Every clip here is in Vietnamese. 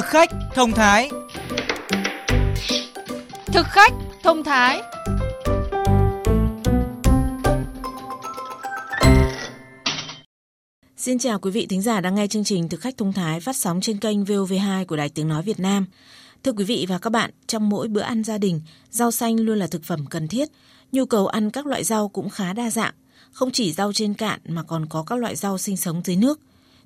Thực khách thông thái Thực khách thông thái Xin chào quý vị thính giả đang nghe chương trình Thực khách thông thái phát sóng trên kênh VOV2 của Đài Tiếng Nói Việt Nam. Thưa quý vị và các bạn, trong mỗi bữa ăn gia đình, rau xanh luôn là thực phẩm cần thiết. Nhu cầu ăn các loại rau cũng khá đa dạng, không chỉ rau trên cạn mà còn có các loại rau sinh sống dưới nước.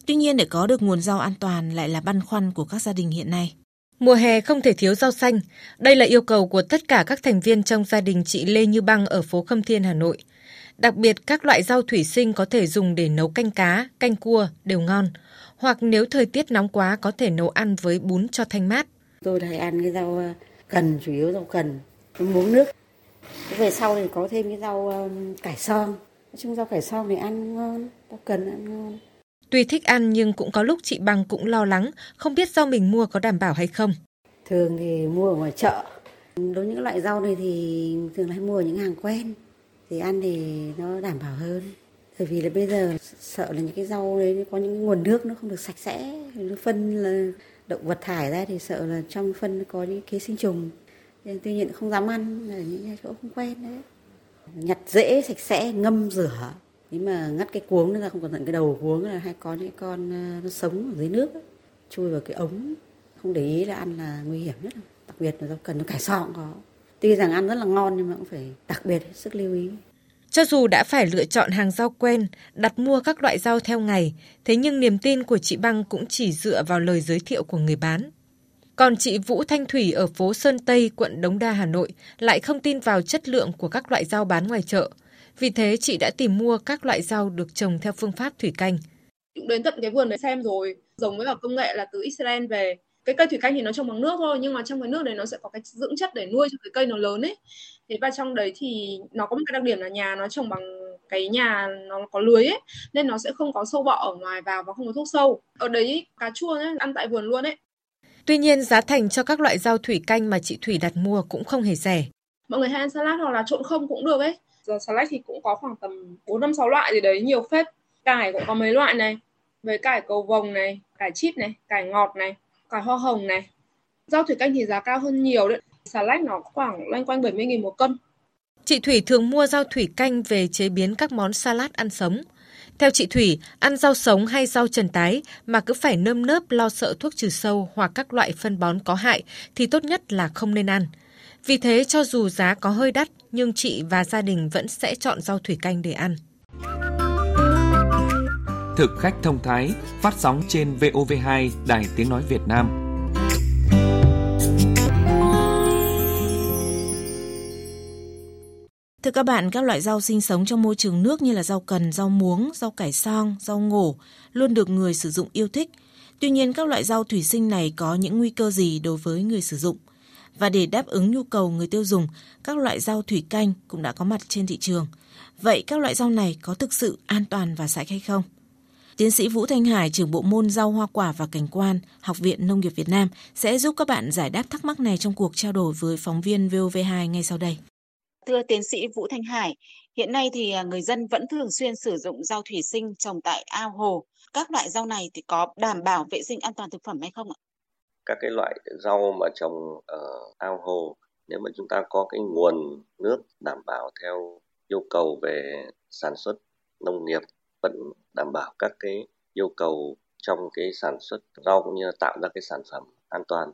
Tuy nhiên để có được nguồn rau an toàn lại là băn khoăn của các gia đình hiện nay. Mùa hè không thể thiếu rau xanh. Đây là yêu cầu của tất cả các thành viên trong gia đình chị Lê Như Băng ở phố Khâm Thiên, Hà Nội. Đặc biệt các loại rau thủy sinh có thể dùng để nấu canh cá, canh cua đều ngon. Hoặc nếu thời tiết nóng quá có thể nấu ăn với bún cho thanh mát. Tôi hay ăn cái rau ờ, cần, chủ yếu rau cần, muống nước. Về sau thì có thêm cái rau ờ, cải son. Nói chung rau cải son thì ăn ngon, rau cần ăn ngon. Tuy thích ăn nhưng cũng có lúc chị bằng cũng lo lắng, không biết rau mình mua có đảm bảo hay không. Thường thì mua ở ngoài chợ. Đối với những loại rau này thì thường hay mua ở những hàng quen. Thì ăn thì nó đảm bảo hơn. Bởi vì là bây giờ sợ là những cái rau đấy có những nguồn nước nó không được sạch sẽ. Nó phân là động vật thải ra thì sợ là trong phân có những ký sinh trùng. Nên tuy nhiên không dám ăn ở những chỗ không quen đấy. Nhặt dễ, sạch sẽ, ngâm rửa nếu mà ngắt cái cuống ra không cẩn thận cái đầu cuống là hay có những con ờ, nó sống ở dưới nước chui vào cái ống không để ý là ăn là nguy hiểm nhất đặc biệt là rau cần nó cải sọ cũng có tuy rằng ăn rất là ngon nhưng mà cũng phải đặc biệt hết sức lưu ý cho dù đã phải lựa chọn hàng rau quen, đặt mua các loại rau theo ngày, thế nhưng niềm tin của chị Băng cũng chỉ dựa vào lời giới thiệu của người bán. Còn chị Vũ Thanh Thủy ở phố Sơn Tây, quận Đống Đa, Hà Nội lại không tin vào chất lượng của các loại rau bán ngoài chợ. Vì thế chị đã tìm mua các loại rau được trồng theo phương pháp thủy canh. Đến tận cái vườn để xem rồi, giống với cả công nghệ là từ Israel về. Cái cây thủy canh thì nó trồng bằng nước thôi, nhưng mà trong cái nước đấy nó sẽ có cái dưỡng chất để nuôi cho cái cây nó lớn ấy. Thế và trong đấy thì nó có một cái đặc điểm là nhà nó trồng bằng cái nhà nó có lưới ấy, nên nó sẽ không có sâu bọ ở ngoài vào và không có thuốc sâu. Ở đấy cà chua ấy, ăn tại vườn luôn ấy. Tuy nhiên giá thành cho các loại rau thủy canh mà chị Thủy đặt mua cũng không hề rẻ. Mọi người hay ăn salad hoặc là trộn không cũng được ấy giờ select thì cũng có khoảng tầm bốn năm sáu loại gì đấy nhiều phết cải cũng có mấy loại này với cải cầu vồng này cải chip này cải ngọt này cải hoa hồng này rau thủy canh thì giá cao hơn nhiều đấy salad nó khoảng loanh quanh 70 nghìn một cân Chị Thủy thường mua rau thủy canh về chế biến các món salad ăn sống. Theo chị Thủy, ăn rau sống hay rau trần tái mà cứ phải nơm nớp lo sợ thuốc trừ sâu hoặc các loại phân bón có hại thì tốt nhất là không nên ăn. Vì thế cho dù giá có hơi đắt nhưng chị và gia đình vẫn sẽ chọn rau thủy canh để ăn. Thực khách thông thái phát sóng trên VOV2 Đài Tiếng Nói Việt Nam. Thưa các bạn, các loại rau sinh sống trong môi trường nước như là rau cần, rau muống, rau cải song, rau ngổ luôn được người sử dụng yêu thích. Tuy nhiên các loại rau thủy sinh này có những nguy cơ gì đối với người sử dụng? Và để đáp ứng nhu cầu người tiêu dùng, các loại rau thủy canh cũng đã có mặt trên thị trường. Vậy các loại rau này có thực sự an toàn và sạch hay không? Tiến sĩ Vũ Thanh Hải, trưởng bộ môn rau hoa quả và cảnh quan, Học viện Nông nghiệp Việt Nam sẽ giúp các bạn giải đáp thắc mắc này trong cuộc trao đổi với phóng viên VOV2 ngay sau đây. Thưa tiến sĩ Vũ Thanh Hải, hiện nay thì à, người dân vẫn thường xuyên sử dụng rau thủy sinh trồng tại ao hồ. Các loại rau này thì có đảm bảo vệ sinh an toàn thực phẩm hay không ạ? Các cái loại rau mà trồng ở ao hồ, nếu mà chúng ta có cái nguồn nước đảm bảo theo yêu cầu về sản xuất nông nghiệp, vẫn đảm bảo các cái yêu cầu trong cái sản xuất rau cũng như là tạo ra cái sản phẩm an toàn.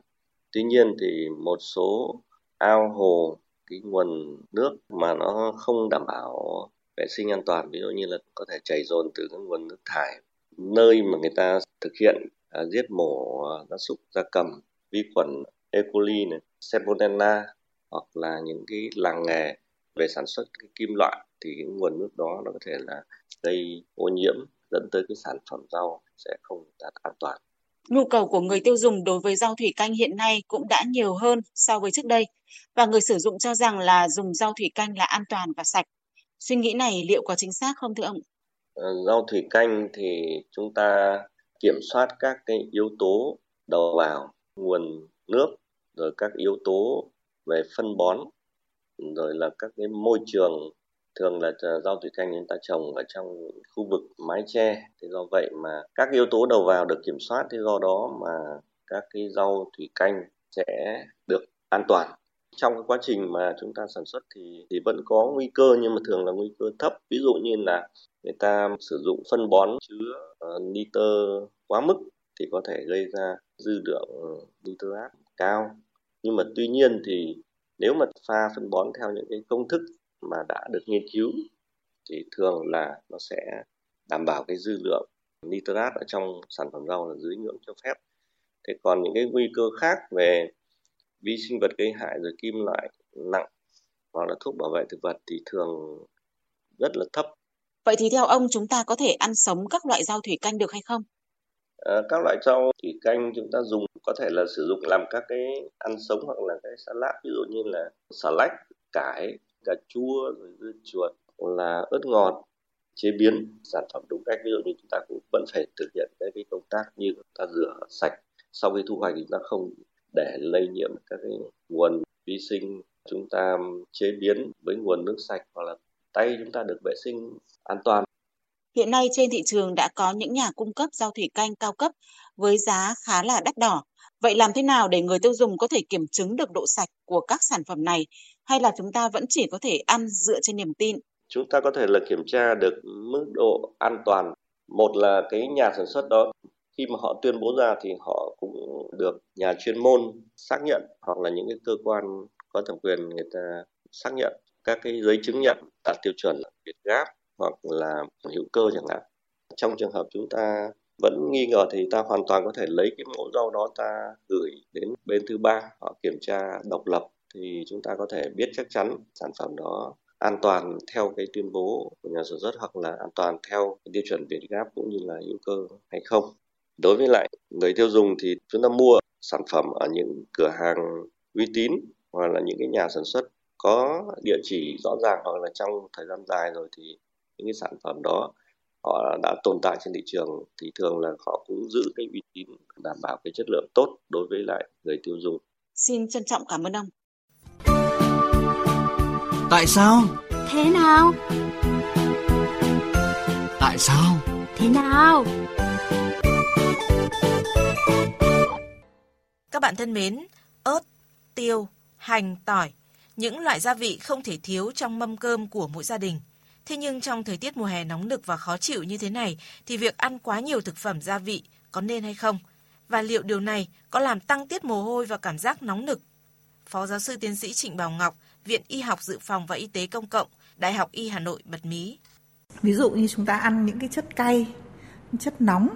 Tuy nhiên thì một số ao hồ, cái nguồn nước mà nó không đảm bảo vệ sinh an toàn, ví dụ như là có thể chảy dồn từ cái nguồn nước thải, nơi mà người ta thực hiện à, giết mổ gia súc gia cầm vi khuẩn E. coli này, Salmonella hoặc là những cái làng nghề về sản xuất cái kim loại thì cái nguồn nước đó nó có thể là gây ô nhiễm dẫn tới cái sản phẩm rau sẽ không đạt an toàn. Nhu cầu của người tiêu dùng đối với rau thủy canh hiện nay cũng đã nhiều hơn so với trước đây và người sử dụng cho rằng là dùng rau thủy canh là an toàn và sạch. Suy nghĩ này liệu có chính xác không thưa ông? Ờ, rau thủy canh thì chúng ta kiểm soát các cái yếu tố đầu vào, nguồn nước, rồi các yếu tố về phân bón, rồi là các cái môi trường. Thường là rau thủy canh chúng ta trồng ở trong khu vực mái che. Thì do vậy mà các yếu tố đầu vào được kiểm soát, thì do đó mà các cái rau thủy canh sẽ được an toàn. Trong cái quá trình mà chúng ta sản xuất thì thì vẫn có nguy cơ, nhưng mà thường là nguy cơ thấp. Ví dụ như là người ta sử dụng phân bón chứa uh, nitơ quá mức thì có thể gây ra dư lượng ờ, nitrat cao nhưng mà tuy nhiên thì nếu mà pha phân bón theo những cái công thức mà đã được nghiên cứu thì thường là nó sẽ đảm bảo cái dư lượng nitrat ở trong sản phẩm rau là dưới ngưỡng cho phép thế còn những cái nguy cơ khác về vi sinh vật gây hại rồi kim loại nặng hoặc là thuốc bảo vệ thực vật thì thường rất là thấp. Vậy thì theo ông chúng ta có thể ăn sống các loại rau thủy canh được hay không? À, các loại rau thủy canh chúng ta dùng có thể là sử dụng làm các cái ăn sống hoặc là cái salad ví dụ như là xà lách, cải, cà chua, rồi dưa chuột là ớt ngọt chế biến sản phẩm đúng cách. Ví dụ như chúng ta cũng vẫn phải thực hiện cái, cái công tác như ta rửa sạch. Sau khi thu hoạch chúng ta không để lây nhiễm các cái nguồn vi sinh. Chúng ta chế biến với nguồn nước sạch hoặc là tay chúng ta được vệ sinh an toàn. Hiện nay trên thị trường đã có những nhà cung cấp rau thủy canh cao cấp với giá khá là đắt đỏ. Vậy làm thế nào để người tiêu dùng có thể kiểm chứng được độ sạch của các sản phẩm này hay là chúng ta vẫn chỉ có thể ăn dựa trên niềm tin? Chúng ta có thể là kiểm tra được mức độ an toàn. Một là cái nhà sản xuất đó khi mà họ tuyên bố ra thì họ cũng được nhà chuyên môn xác nhận hoặc là những cái cơ quan có thẩm quyền người ta xác nhận các cái giấy chứng nhận đạt tiêu chuẩn Việt Gáp hoặc là hữu cơ chẳng hạn. Trong trường hợp chúng ta vẫn nghi ngờ thì ta hoàn toàn có thể lấy cái mẫu rau đó ta gửi đến bên thứ ba họ kiểm tra độc lập thì chúng ta có thể biết chắc chắn sản phẩm đó an toàn theo cái tuyên bố của nhà sản xuất hoặc là an toàn theo cái tiêu chuẩn Việt Gáp cũng như là hữu cơ hay không đối với lại người tiêu dùng thì chúng ta mua sản phẩm ở những cửa hàng uy tín hoặc là những cái nhà sản xuất có địa chỉ rõ ràng hoặc là trong thời gian dài rồi thì những cái sản phẩm đó họ đã tồn tại trên thị trường thì thường là họ cũng giữ cái uy tín đảm bảo cái chất lượng tốt đối với lại người tiêu dùng. Xin trân trọng cảm ơn ông. Tại sao? Thế nào? Tại sao? Thế nào? Các bạn thân mến, ớt, tiêu, hành, tỏi, những loại gia vị không thể thiếu trong mâm cơm của mỗi gia đình. Thế nhưng trong thời tiết mùa hè nóng nực và khó chịu như thế này thì việc ăn quá nhiều thực phẩm gia vị có nên hay không? Và liệu điều này có làm tăng tiết mồ hôi và cảm giác nóng nực? Phó giáo sư tiến sĩ Trịnh Bảo Ngọc, Viện Y học Dự phòng và Y tế Công cộng, Đại học Y Hà Nội bật mí. Ví dụ như chúng ta ăn những cái chất cay, chất nóng,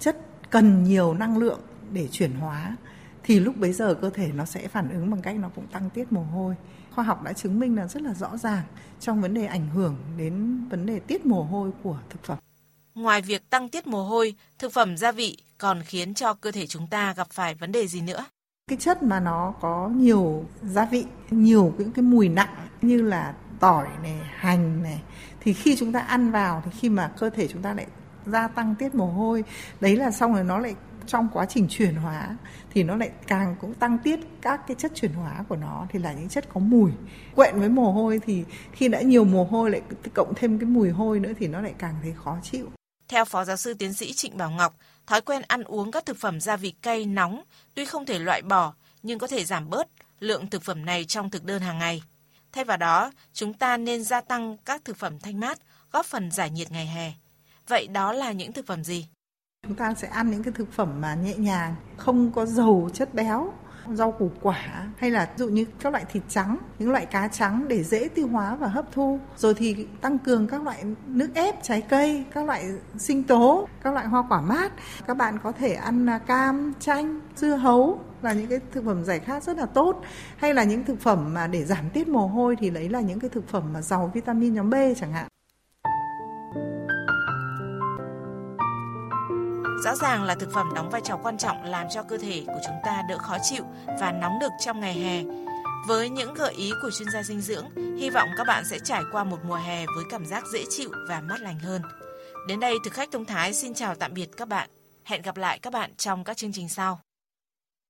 chất cần nhiều năng lượng để chuyển hóa thì lúc bấy giờ cơ thể nó sẽ phản ứng bằng cách nó cũng tăng tiết mồ hôi. Khoa học đã chứng minh là rất là rõ ràng trong vấn đề ảnh hưởng đến vấn đề tiết mồ hôi của thực phẩm. Ngoài việc tăng tiết mồ hôi, thực phẩm gia vị còn khiến cho cơ thể chúng ta gặp phải vấn đề gì nữa? Cái chất mà nó có nhiều gia vị, nhiều những cái mùi nặng như là tỏi này, hành này thì khi chúng ta ăn vào thì khi mà cơ thể chúng ta lại gia tăng tiết mồ hôi, đấy là xong rồi nó lại trong quá trình chuyển hóa thì nó lại càng cũng tăng tiết các cái chất chuyển hóa của nó thì là những chất có mùi quện với mồ hôi thì khi đã nhiều mồ hôi lại cộng thêm cái mùi hôi nữa thì nó lại càng thấy khó chịu theo Phó Giáo sư Tiến sĩ Trịnh Bảo Ngọc, thói quen ăn uống các thực phẩm gia vị cay nóng tuy không thể loại bỏ nhưng có thể giảm bớt lượng thực phẩm này trong thực đơn hàng ngày. Thay vào đó, chúng ta nên gia tăng các thực phẩm thanh mát, góp phần giải nhiệt ngày hè. Vậy đó là những thực phẩm gì? Chúng ta sẽ ăn những cái thực phẩm mà nhẹ nhàng, không có dầu chất béo, rau củ quả hay là ví dụ như các loại thịt trắng, những loại cá trắng để dễ tiêu hóa và hấp thu. Rồi thì tăng cường các loại nước ép trái cây, các loại sinh tố, các loại hoa quả mát. Các bạn có thể ăn à, cam, chanh, dưa hấu là những cái thực phẩm giải khát rất là tốt hay là những thực phẩm mà để giảm tiết mồ hôi thì đấy là những cái thực phẩm mà giàu vitamin nhóm B chẳng hạn. Rõ ràng là thực phẩm đóng vai trò quan trọng làm cho cơ thể của chúng ta đỡ khó chịu và nóng được trong ngày hè. Với những gợi ý của chuyên gia dinh dưỡng, hy vọng các bạn sẽ trải qua một mùa hè với cảm giác dễ chịu và mát lành hơn. Đến đây, thực khách thông thái xin chào tạm biệt các bạn. Hẹn gặp lại các bạn trong các chương trình sau.